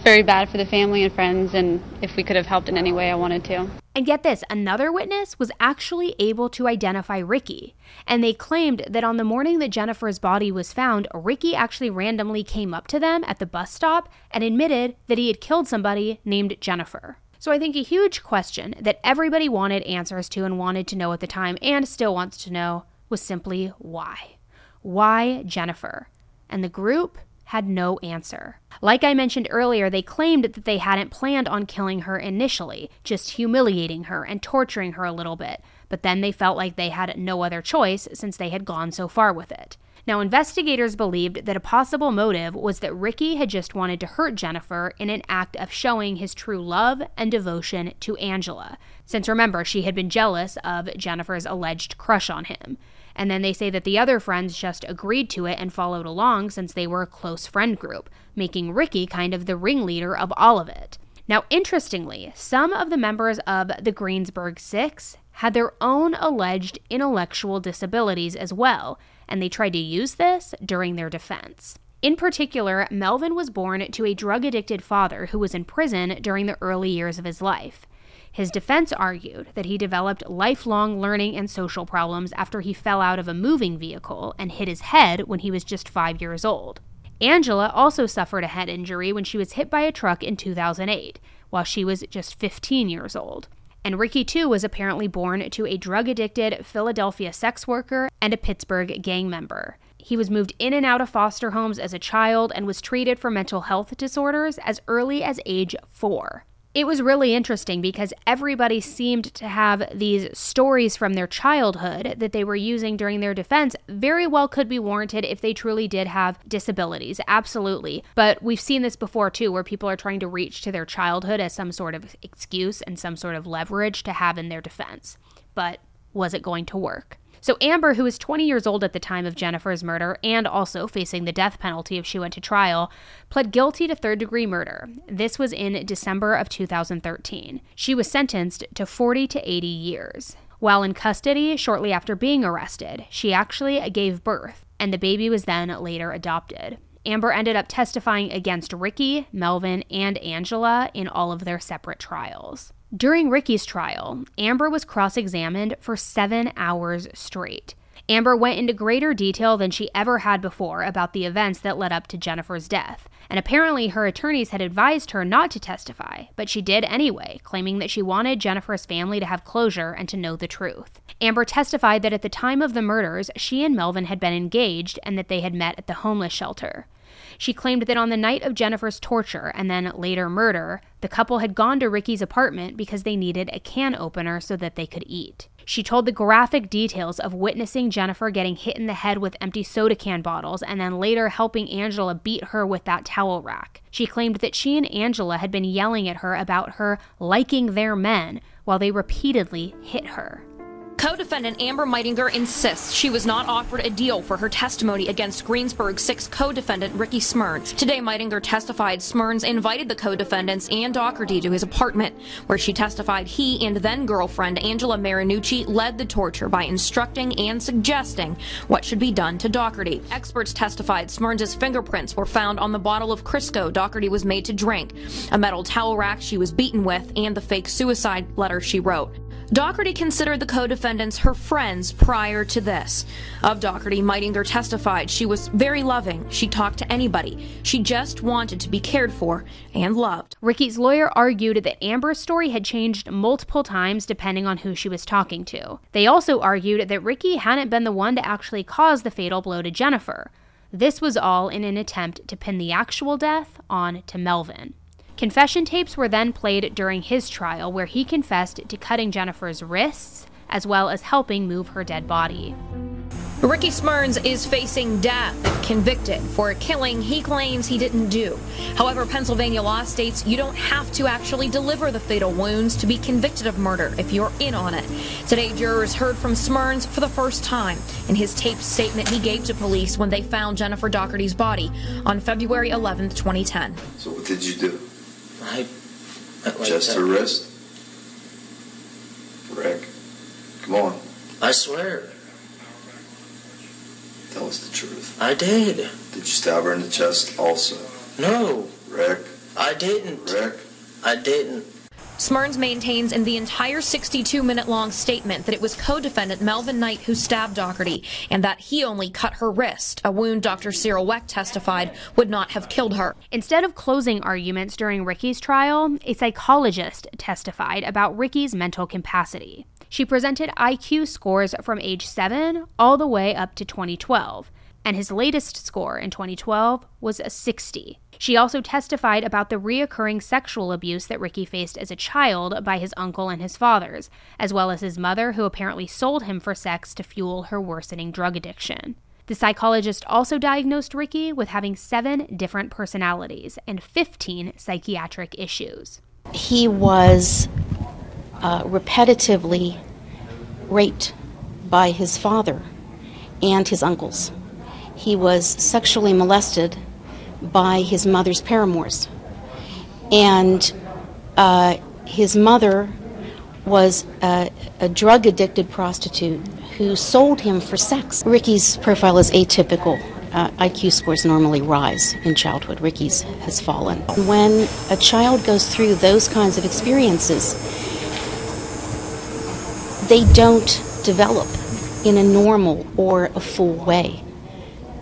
very bad for the family and friends, and if we could have helped in any way, I wanted to. And get this another witness was actually able to identify Ricky. And they claimed that on the morning that Jennifer's body was found, Ricky actually randomly came up to them at the bus stop and admitted that he had killed somebody named Jennifer. So I think a huge question that everybody wanted answers to and wanted to know at the time and still wants to know was simply why? Why Jennifer? And the group had no answer. Like I mentioned earlier, they claimed that they hadn't planned on killing her initially, just humiliating her and torturing her a little bit, but then they felt like they had no other choice since they had gone so far with it. Now, investigators believed that a possible motive was that Ricky had just wanted to hurt Jennifer in an act of showing his true love and devotion to Angela, since remember, she had been jealous of Jennifer's alleged crush on him. And then they say that the other friends just agreed to it and followed along since they were a close friend group, making Ricky kind of the ringleader of all of it. Now, interestingly, some of the members of the Greensburg Six had their own alleged intellectual disabilities as well, and they tried to use this during their defense. In particular, Melvin was born to a drug addicted father who was in prison during the early years of his life. His defense argued that he developed lifelong learning and social problems after he fell out of a moving vehicle and hit his head when he was just five years old. Angela also suffered a head injury when she was hit by a truck in 2008, while she was just 15 years old. And Ricky, too, was apparently born to a drug addicted Philadelphia sex worker and a Pittsburgh gang member. He was moved in and out of foster homes as a child and was treated for mental health disorders as early as age four it was really interesting because everybody seemed to have these stories from their childhood that they were using during their defense. Very well could be warranted if they truly did have disabilities absolutely. But we've seen this before too where people are trying to reach to their childhood as some sort of excuse and some sort of leverage to have in their defense. But was it going to work so, Amber, who was 20 years old at the time of Jennifer's murder and also facing the death penalty if she went to trial, pled guilty to third degree murder. This was in December of 2013. She was sentenced to 40 to 80 years. While in custody, shortly after being arrested, she actually gave birth, and the baby was then later adopted. Amber ended up testifying against Ricky, Melvin, and Angela in all of their separate trials. During Ricky's trial, Amber was cross examined for seven hours straight. Amber went into greater detail than she ever had before about the events that led up to Jennifer's death, and apparently her attorneys had advised her not to testify, but she did anyway, claiming that she wanted Jennifer's family to have closure and to know the truth. Amber testified that at the time of the murders, she and Melvin had been engaged and that they had met at the homeless shelter. She claimed that on the night of Jennifer's torture and then later murder, the couple had gone to Ricky's apartment because they needed a can opener so that they could eat. She told the graphic details of witnessing Jennifer getting hit in the head with empty soda can bottles and then later helping Angela beat her with that towel rack. She claimed that she and Angela had been yelling at her about her liking their men while they repeatedly hit her. Co-defendant Amber Meidinger insists she was not offered a deal for her testimony against Greensburg 6 co-defendant Ricky Smyrnes. Today, Meidinger testified Smyrnes invited the co-defendants and Daugherty to his apartment, where she testified he and then-girlfriend Angela Marinucci led the torture by instructing and suggesting what should be done to Daugherty. Experts testified Smyrnes' fingerprints were found on the bottle of Crisco Daugherty was made to drink, a metal towel rack she was beaten with, and the fake suicide letter she wrote. Daugherty considered the co-defendants her friends prior to this. Of Daugherty, Meidinger testified she was very loving. She talked to anybody. She just wanted to be cared for and loved. Ricky's lawyer argued that Amber's story had changed multiple times depending on who she was talking to. They also argued that Ricky hadn't been the one to actually cause the fatal blow to Jennifer. This was all in an attempt to pin the actual death on to Melvin. Confession tapes were then played during his trial, where he confessed to cutting Jennifer's wrists as well as helping move her dead body. Ricky Smyrnes is facing death convicted for a killing he claims he didn't do. However, Pennsylvania law states you don't have to actually deliver the fatal wounds to be convicted of murder if you're in on it. Today, jurors heard from Smyrnes for the first time in his taped statement he gave to police when they found Jennifer Daugherty's body on February 11, 2010. So what did you do? I, like that. her wrist? Rick, come on. I swear. Tell us the truth. I did. Did you stab her in the chest also? No, Rick, I didn't. Rick, I didn't. Smyrnes maintains in the entire 62 minute long statement that it was co defendant Melvin Knight who stabbed Daugherty and that he only cut her wrist, a wound Dr. Cyril Wecht testified would not have killed her. Instead of closing arguments during Ricky's trial, a psychologist testified about Ricky's mental capacity. She presented IQ scores from age 7 all the way up to 2012, and his latest score in 2012 was a 60. She also testified about the reoccurring sexual abuse that Ricky faced as a child by his uncle and his fathers, as well as his mother, who apparently sold him for sex to fuel her worsening drug addiction. The psychologist also diagnosed Ricky with having seven different personalities and 15 psychiatric issues. He was uh, repetitively raped by his father and his uncles. He was sexually molested by his mother's paramours. And uh, his mother was a, a drug addicted prostitute who sold him for sex. Ricky's profile is atypical. Uh, IQ scores normally rise in childhood. Ricky's has fallen. When a child goes through those kinds of experiences, they don't develop in a normal or a full way.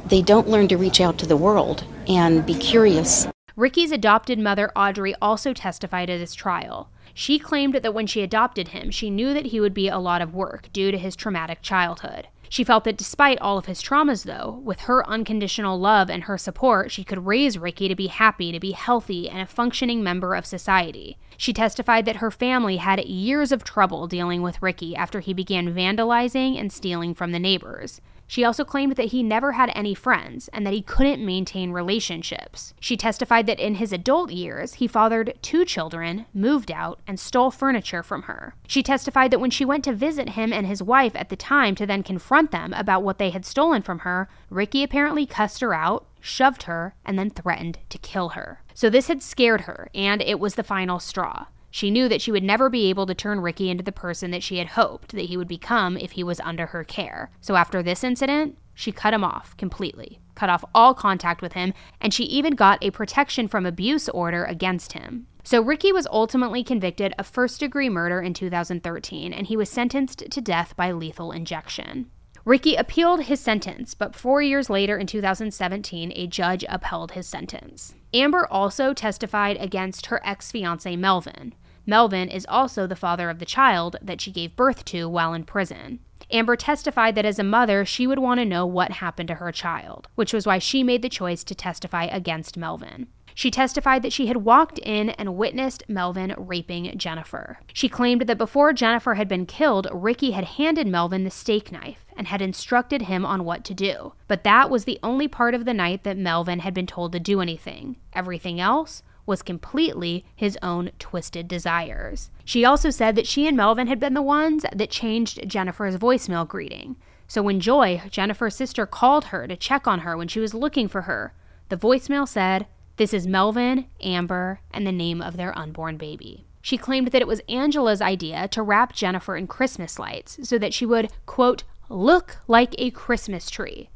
They don't learn to reach out to the world and be curious. Ricky's adopted mother, Audrey, also testified at his trial. She claimed that when she adopted him, she knew that he would be a lot of work due to his traumatic childhood. She felt that despite all of his traumas, though, with her unconditional love and her support, she could raise Ricky to be happy, to be healthy, and a functioning member of society. She testified that her family had years of trouble dealing with Ricky after he began vandalizing and stealing from the neighbors. She also claimed that he never had any friends and that he couldn't maintain relationships. She testified that in his adult years, he fathered two children, moved out, and stole furniture from her. She testified that when she went to visit him and his wife at the time to then confront them about what they had stolen from her, Ricky apparently cussed her out, shoved her, and then threatened to kill her. So this had scared her, and it was the final straw. She knew that she would never be able to turn Ricky into the person that she had hoped that he would become if he was under her care. So after this incident, she cut him off completely, cut off all contact with him, and she even got a protection from abuse order against him. So Ricky was ultimately convicted of first degree murder in 2013, and he was sentenced to death by lethal injection. Ricky appealed his sentence, but four years later in 2017, a judge upheld his sentence. Amber also testified against her ex fiance Melvin. Melvin is also the father of the child that she gave birth to while in prison. Amber testified that as a mother, she would want to know what happened to her child, which was why she made the choice to testify against Melvin. She testified that she had walked in and witnessed Melvin raping Jennifer. She claimed that before Jennifer had been killed, Ricky had handed Melvin the steak knife and had instructed him on what to do. But that was the only part of the night that Melvin had been told to do anything. Everything else was completely his own twisted desires. She also said that she and Melvin had been the ones that changed Jennifer's voicemail greeting. So when Joy, Jennifer's sister, called her to check on her when she was looking for her, the voicemail said, This is Melvin, Amber, and the name of their unborn baby. She claimed that it was Angela's idea to wrap Jennifer in Christmas lights so that she would, quote, look like a Christmas tree.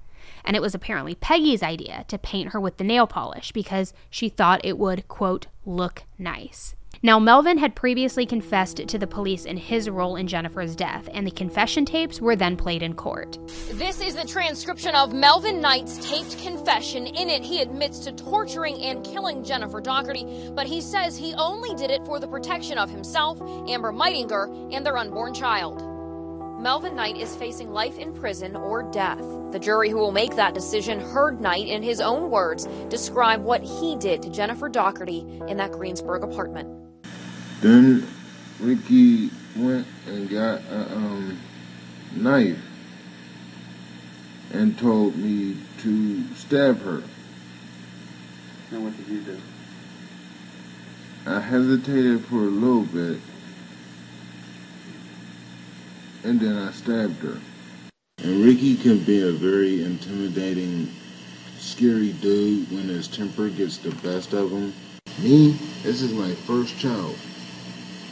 And it was apparently Peggy's idea to paint her with the nail polish because she thought it would, quote, look nice. Now, Melvin had previously confessed to the police in his role in Jennifer's death, and the confession tapes were then played in court. This is the transcription of Melvin Knight's taped confession. In it, he admits to torturing and killing Jennifer Daugherty, but he says he only did it for the protection of himself, Amber Meidinger, and their unborn child. Melvin Knight is facing life in prison or death. The jury who will make that decision heard Knight, in his own words, describe what he did to Jennifer Daugherty in that Greensburg apartment. Then Ricky went and got a um, knife and told me to stab her. And what did you do? I hesitated for a little bit and then I stabbed her. And Ricky can be a very intimidating, scary dude when his temper gets the best of him. Me, this is my first child.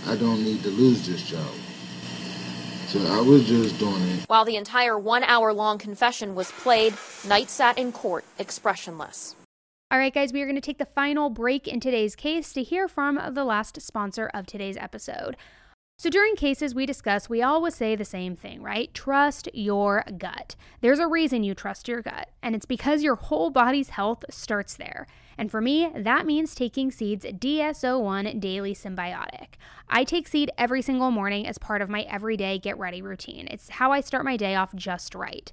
I don't need to lose this child. So I was just doing it. While the entire one hour long confession was played, Knight sat in court expressionless. All right, guys, we are going to take the final break in today's case to hear from the last sponsor of today's episode. So, during cases we discuss, we always say the same thing, right? Trust your gut. There's a reason you trust your gut, and it's because your whole body's health starts there. And for me, that means taking Seed's DS-01 Daily Symbiotic. I take Seed every single morning as part of my everyday get ready routine. It's how I start my day off just right.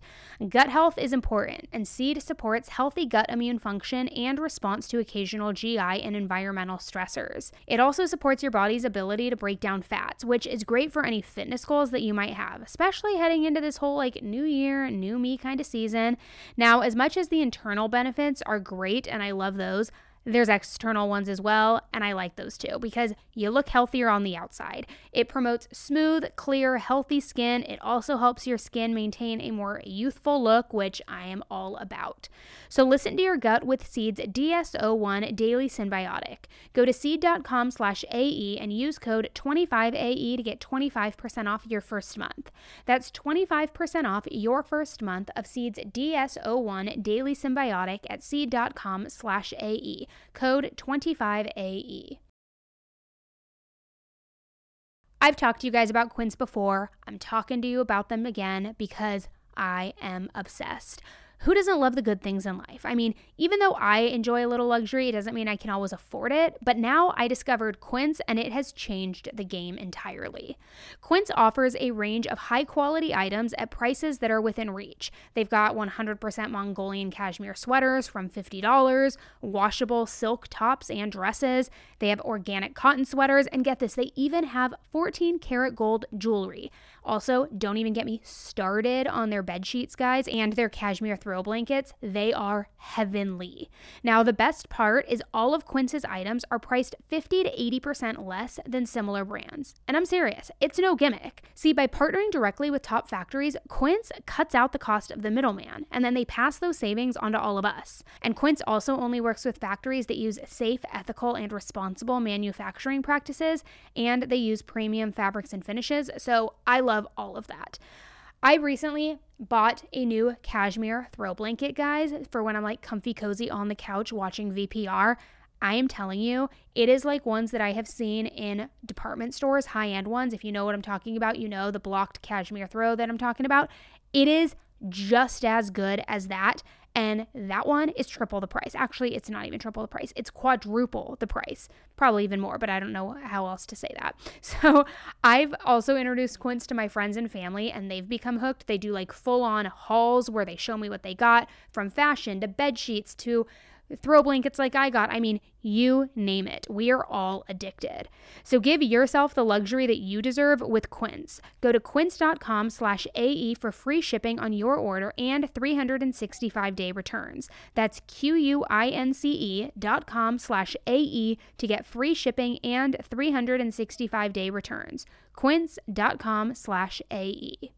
Gut health is important, and Seed supports healthy gut immune function and response to occasional GI and environmental stressors. It also supports your body's ability to break down fats, which is great for any fitness goals that you might have, especially heading into this whole like new year, new me kind of season. Now, as much as the internal benefits are great and I love those, those there's external ones as well, and I like those too because you look healthier on the outside. It promotes smooth, clear, healthy skin. It also helps your skin maintain a more youthful look, which I am all about. So listen to your gut with Seed's DS-01 Daily Symbiotic. Go to seed.com slash AE and use code 25AE to get 25% off your first month. That's 25% off your first month of Seed's DS-01 Daily Symbiotic at seed.com slash AE code 25AE. I've talked to you guys about Quince before. I'm talking to you about them again because I am obsessed. Who doesn't love the good things in life? I mean, even though I enjoy a little luxury, it doesn't mean I can always afford it. But now I discovered Quince and it has changed the game entirely. Quince offers a range of high quality items at prices that are within reach. They've got 100% Mongolian cashmere sweaters from $50, washable silk tops and dresses. They have organic cotton sweaters, and get this, they even have 14 karat gold jewelry. Also, don't even get me started on their bed sheets, guys, and their cashmere throw blankets. They are heavenly. Now, the best part is all of Quince's items are priced 50 to 80% less than similar brands. And I'm serious, it's no gimmick. See, by partnering directly with top factories, Quince cuts out the cost of the middleman, and then they pass those savings on to all of us. And Quince also only works with factories that use safe, ethical, and responsible manufacturing practices, and they use premium fabrics and finishes. So I love all of that. I recently bought a new cashmere throw blanket, guys, for when I'm like comfy cozy on the couch watching VPR. I am telling you, it is like ones that I have seen in department stores, high end ones. If you know what I'm talking about, you know the blocked cashmere throw that I'm talking about. It is just as good as that. And that one is triple the price. Actually, it's not even triple the price, it's quadruple the price. Probably even more, but I don't know how else to say that. So I've also introduced Quince to my friends and family, and they've become hooked. They do like full on hauls where they show me what they got from fashion to bed sheets to throw blankets like I got. I mean, you name it. We are all addicted. So give yourself the luxury that you deserve with Quince. Go to quince.com slash AE for free shipping on your order and 365-day returns. That's Q-U-I-N-C-E dot com slash AE to get free shipping and 365-day returns. quince.com slash AE.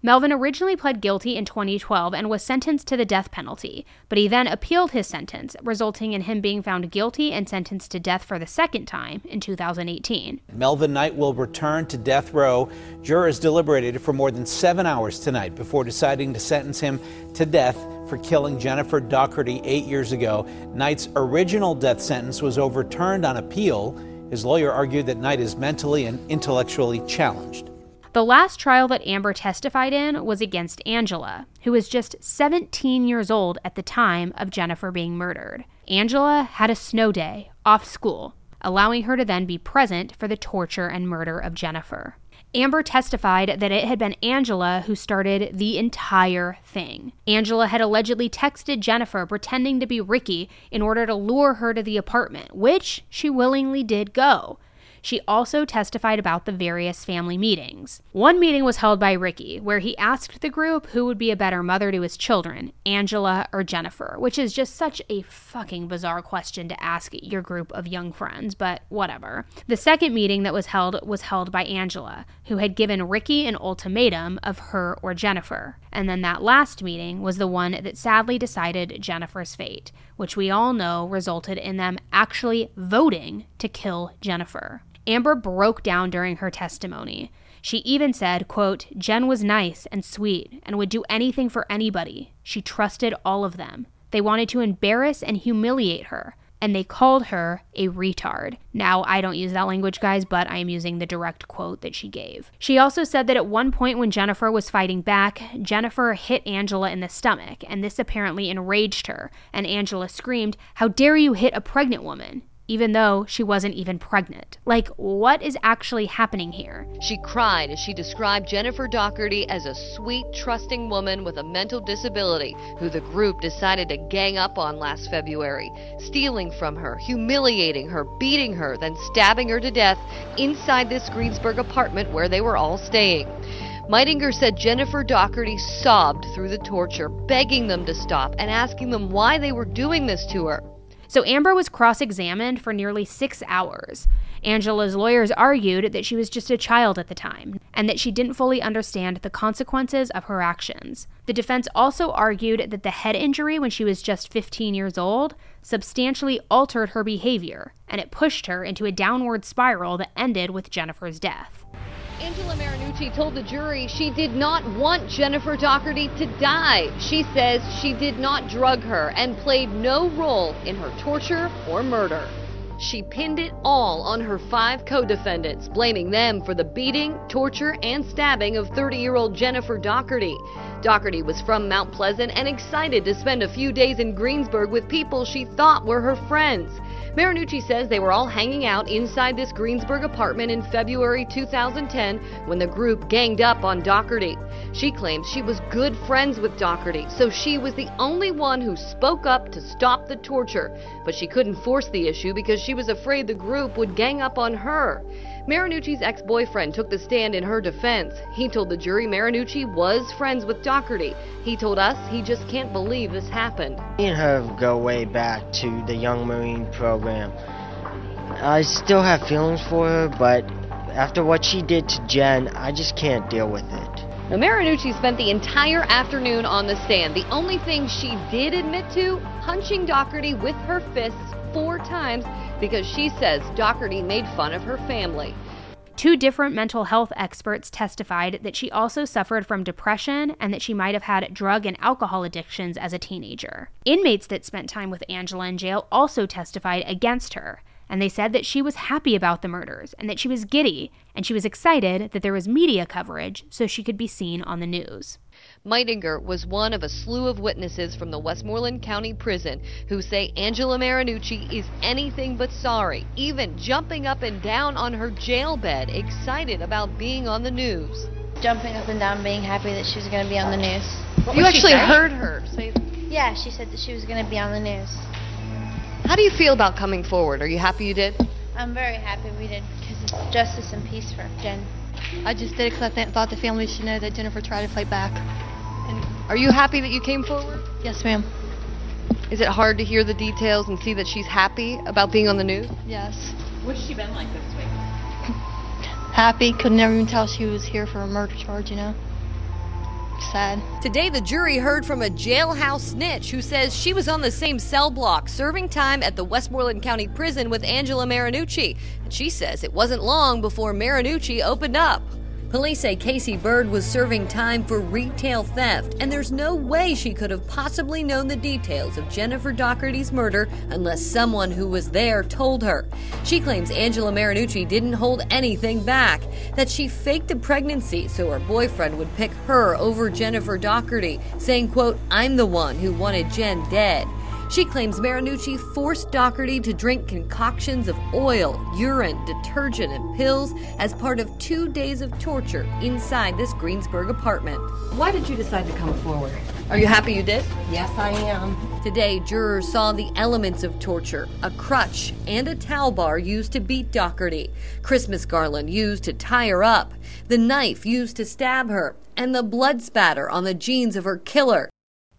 Melvin originally pled guilty in 2012 and was sentenced to the death penalty, but he then appealed his sentence, resulting in him being found guilty and sentenced to death for the second time in 2018. Melvin Knight will return to death row. Jurors deliberated for more than seven hours tonight before deciding to sentence him to death for killing Jennifer Daugherty eight years ago. Knight's original death sentence was overturned on appeal. His lawyer argued that Knight is mentally and intellectually challenged. The last trial that Amber testified in was against Angela, who was just 17 years old at the time of Jennifer being murdered. Angela had a snow day off school, allowing her to then be present for the torture and murder of Jennifer. Amber testified that it had been Angela who started the entire thing. Angela had allegedly texted Jennifer pretending to be Ricky in order to lure her to the apartment, which she willingly did go. She also testified about the various family meetings. One meeting was held by Ricky, where he asked the group who would be a better mother to his children, Angela or Jennifer, which is just such a fucking bizarre question to ask your group of young friends, but whatever. The second meeting that was held was held by Angela, who had given Ricky an ultimatum of her or Jennifer. And then that last meeting was the one that sadly decided Jennifer's fate, which we all know resulted in them actually voting to kill Jennifer. Amber broke down during her testimony. She even said, quote, Jen was nice and sweet and would do anything for anybody. She trusted all of them. They wanted to embarrass and humiliate her, and they called her a retard. Now, I don't use that language, guys, but I am using the direct quote that she gave. She also said that at one point when Jennifer was fighting back, Jennifer hit Angela in the stomach, and this apparently enraged her, and Angela screamed, How dare you hit a pregnant woman? Even though she wasn't even pregnant. Like, what is actually happening here? She cried as she described Jennifer Daugherty as a sweet, trusting woman with a mental disability who the group decided to gang up on last February, stealing from her, humiliating her, beating her, then stabbing her to death inside this Greensburg apartment where they were all staying. Meidinger said Jennifer Daugherty sobbed through the torture, begging them to stop and asking them why they were doing this to her. So Amber was cross examined for nearly six hours. Angela's lawyers argued that she was just a child at the time and that she didn't fully understand the consequences of her actions. The defense also argued that the head injury when she was just 15 years old substantially altered her behavior and it pushed her into a downward spiral that ended with Jennifer's death. Angela Marinucci told the jury she did not want Jennifer Daugherty to die. She says she did not drug her and played no role in her torture or murder. She pinned it all on her five co defendants, blaming them for the beating, torture, and stabbing of 30 year old Jennifer Daugherty. Daugherty was from Mount Pleasant and excited to spend a few days in Greensburg with people she thought were her friends. Marinucci says they were all hanging out inside this Greensburg apartment in February 2010 when the group ganged up on Daugherty. She claims she was good friends with Daugherty, so she was the only one who spoke up to stop the torture, but she couldn't force the issue because she was afraid the group would gang up on her. Marinucci's ex boyfriend took the stand in her defense. He told the jury Marinucci was friends with Daugherty. He told us he just can't believe this happened. Me and her go way back to the Young Marine program. I still have feelings for her, but after what she did to Jen, I just can't deal with it. Now, Marinucci spent the entire afternoon on the stand. The only thing she did admit to, punching Daugherty with her fists four times because she says Daugherty made fun of her family. Two different mental health experts testified that she also suffered from depression and that she might have had drug and alcohol addictions as a teenager. Inmates that spent time with Angela in jail also testified against her, and they said that she was happy about the murders and that she was giddy and she was excited that there was media coverage so she could be seen on the news. Meidinger was one of a slew of witnesses from the Westmoreland County Prison who say Angela Marinucci is anything but sorry, even jumping up and down on her jail bed, excited about being on the news. Jumping up and down, being happy that she was going to be on the news. What you actually heard her say. Yeah, she said that she was going to be on the news. How do you feel about coming forward? Are you happy you did? I'm very happy we did because it's justice and peace for Jen. I just did it because I thought the family should know that Jennifer tried to fight back. And are you happy that you came forward? Yes, ma'am. Is it hard to hear the details and see that she's happy about being on the news? Yes. What's she been like this week? happy. Could never even tell she was here for a murder charge, you know? Sad. Today, the jury heard from a jailhouse snitch who says she was on the same cell block serving time at the Westmoreland County Prison with Angela Marinucci. And she says it wasn't long before Marinucci opened up. Police say Casey Bird was serving time for retail theft, and there's no way she could have possibly known the details of Jennifer Daugherty's murder unless someone who was there told her. She claims Angela Marinucci didn't hold anything back, that she faked a pregnancy so her boyfriend would pick her over Jennifer Daugherty, saying, quote, I'm the one who wanted Jen dead. She claims Marinucci forced Daugherty to drink concoctions of oil, urine, detergent, and pills as part of two days of torture inside this Greensburg apartment. Why did you decide to come forward? Are you happy you did? Yes, I am. Today, jurors saw the elements of torture a crutch and a towel bar used to beat Daugherty, Christmas garland used to tie her up, the knife used to stab her, and the blood spatter on the jeans of her killer.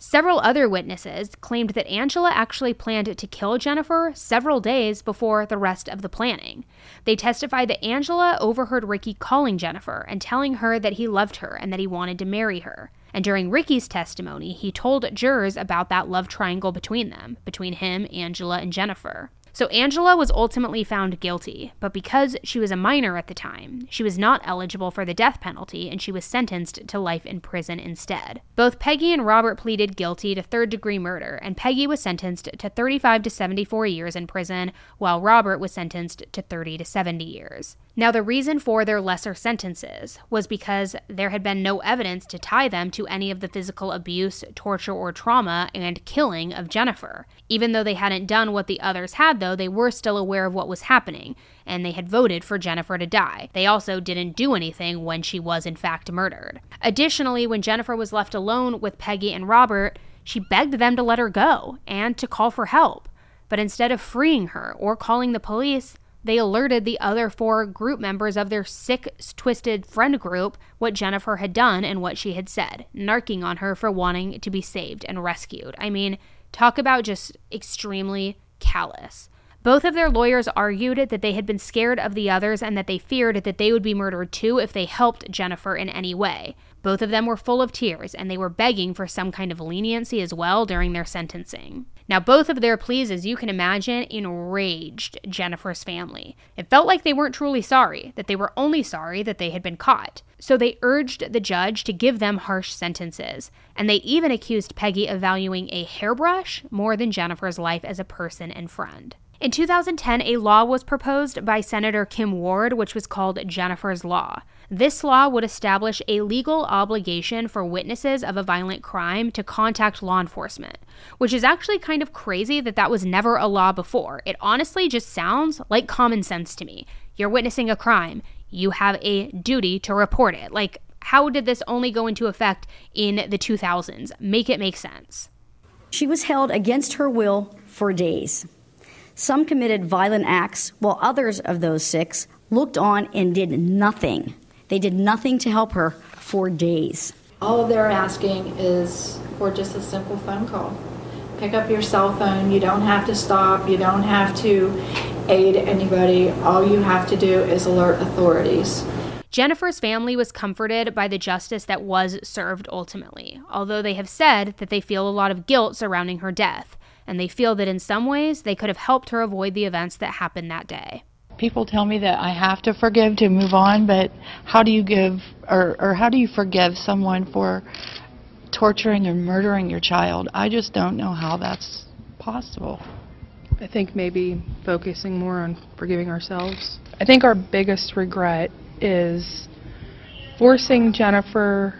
Several other witnesses claimed that Angela actually planned to kill Jennifer several days before the rest of the planning. They testified that Angela overheard Ricky calling Jennifer and telling her that he loved her and that he wanted to marry her. And during Ricky's testimony, he told jurors about that love triangle between them, between him, Angela, and Jennifer. So Angela was ultimately found guilty, but because she was a minor at the time, she was not eligible for the death penalty and she was sentenced to life in prison instead. Both Peggy and Robert pleaded guilty to third degree murder, and Peggy was sentenced to 35 to 74 years in prison, while Robert was sentenced to 30 to 70 years. Now, the reason for their lesser sentences was because there had been no evidence to tie them to any of the physical abuse, torture, or trauma and killing of Jennifer. Even though they hadn't done what the others had, though, they were still aware of what was happening, and they had voted for Jennifer to die. They also didn't do anything when she was, in fact, murdered. Additionally, when Jennifer was left alone with Peggy and Robert, she begged them to let her go and to call for help. But instead of freeing her or calling the police, they alerted the other four group members of their sick, twisted friend group what Jennifer had done and what she had said, narking on her for wanting to be saved and rescued. I mean, talk about just extremely callous. Both of their lawyers argued that they had been scared of the others and that they feared that they would be murdered too if they helped Jennifer in any way. Both of them were full of tears and they were begging for some kind of leniency as well during their sentencing. Now, both of their pleas, as you can imagine, enraged Jennifer's family. It felt like they weren't truly sorry, that they were only sorry that they had been caught. So they urged the judge to give them harsh sentences, and they even accused Peggy of valuing a hairbrush more than Jennifer's life as a person and friend. In 2010, a law was proposed by Senator Kim Ward, which was called Jennifer's Law. This law would establish a legal obligation for witnesses of a violent crime to contact law enforcement, which is actually kind of crazy that that was never a law before. It honestly just sounds like common sense to me. You're witnessing a crime, you have a duty to report it. Like, how did this only go into effect in the 2000s? Make it make sense. She was held against her will for days. Some committed violent acts, while others of those six looked on and did nothing. They did nothing to help her for days. All they're asking is for just a simple phone call. Pick up your cell phone. You don't have to stop. You don't have to aid anybody. All you have to do is alert authorities. Jennifer's family was comforted by the justice that was served ultimately, although they have said that they feel a lot of guilt surrounding her death and they feel that in some ways they could have helped her avoid the events that happened that day. People tell me that I have to forgive to move on, but how do you give or, or how do you forgive someone for torturing and murdering your child? I just don't know how that's possible. I think maybe focusing more on forgiving ourselves. I think our biggest regret is forcing Jennifer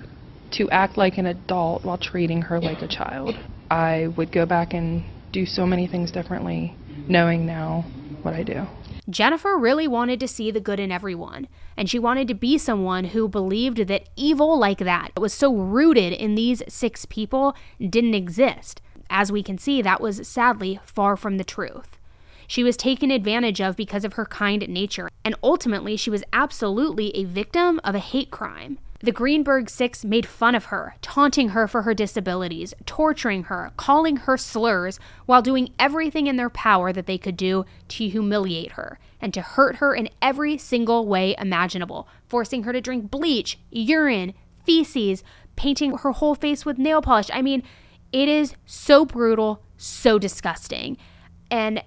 to act like an adult while treating her like a child. I would go back and do so many things differently knowing now what I do. Jennifer really wanted to see the good in everyone, and she wanted to be someone who believed that evil like that was so rooted in these six people didn't exist. As we can see, that was sadly far from the truth. She was taken advantage of because of her kind nature, and ultimately, she was absolutely a victim of a hate crime. The Greensburg Six made fun of her, taunting her for her disabilities, torturing her, calling her slurs, while doing everything in their power that they could do to humiliate her and to hurt her in every single way imaginable, forcing her to drink bleach, urine, feces, painting her whole face with nail polish. I mean, it is so brutal, so disgusting. And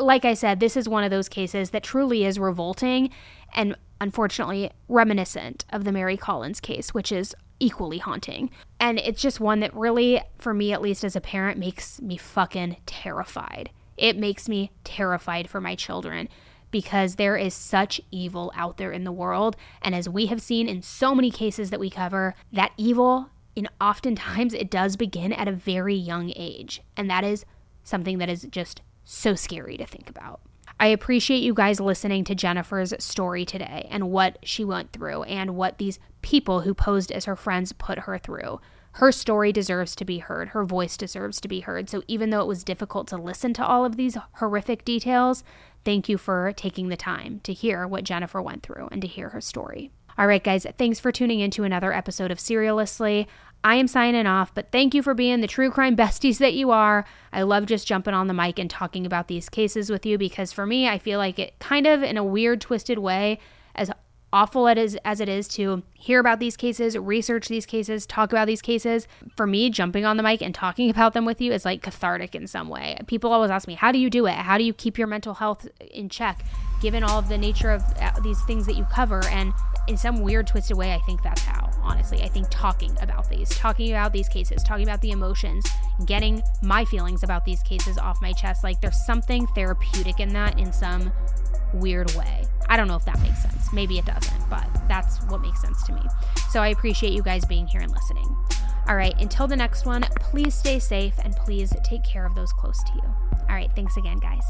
like I said, this is one of those cases that truly is revolting and unfortunately reminiscent of the Mary Collins case, which is equally haunting. And it's just one that really, for me at least as a parent, makes me fucking terrified. It makes me terrified for my children because there is such evil out there in the world. And as we have seen in so many cases that we cover, that evil, in oftentimes, it does begin at a very young age. And that is something that is just so scary to think about. I appreciate you guys listening to Jennifer's story today and what she went through and what these people who posed as her friends put her through. Her story deserves to be heard. Her voice deserves to be heard. So, even though it was difficult to listen to all of these horrific details, thank you for taking the time to hear what Jennifer went through and to hear her story. All right, guys, thanks for tuning in to another episode of Serialously. I am signing off, but thank you for being the true crime besties that you are. I love just jumping on the mic and talking about these cases with you because for me, I feel like it kind of, in a weird, twisted way, as awful it is as it is to hear about these cases, research these cases, talk about these cases, for me, jumping on the mic and talking about them with you is like cathartic in some way. People always ask me, How do you do it? How do you keep your mental health in check, given all of the nature of uh, these things that you cover? And in some weird, twisted way, I think that's how, honestly. I think talking about these, talking about these cases, talking about the emotions, getting my feelings about these cases off my chest, like there's something therapeutic in that in some weird way. I don't know if that makes sense. Maybe it doesn't, but that's what makes sense to me. So I appreciate you guys being here and listening. All right, until the next one, please stay safe and please take care of those close to you. All right, thanks again, guys.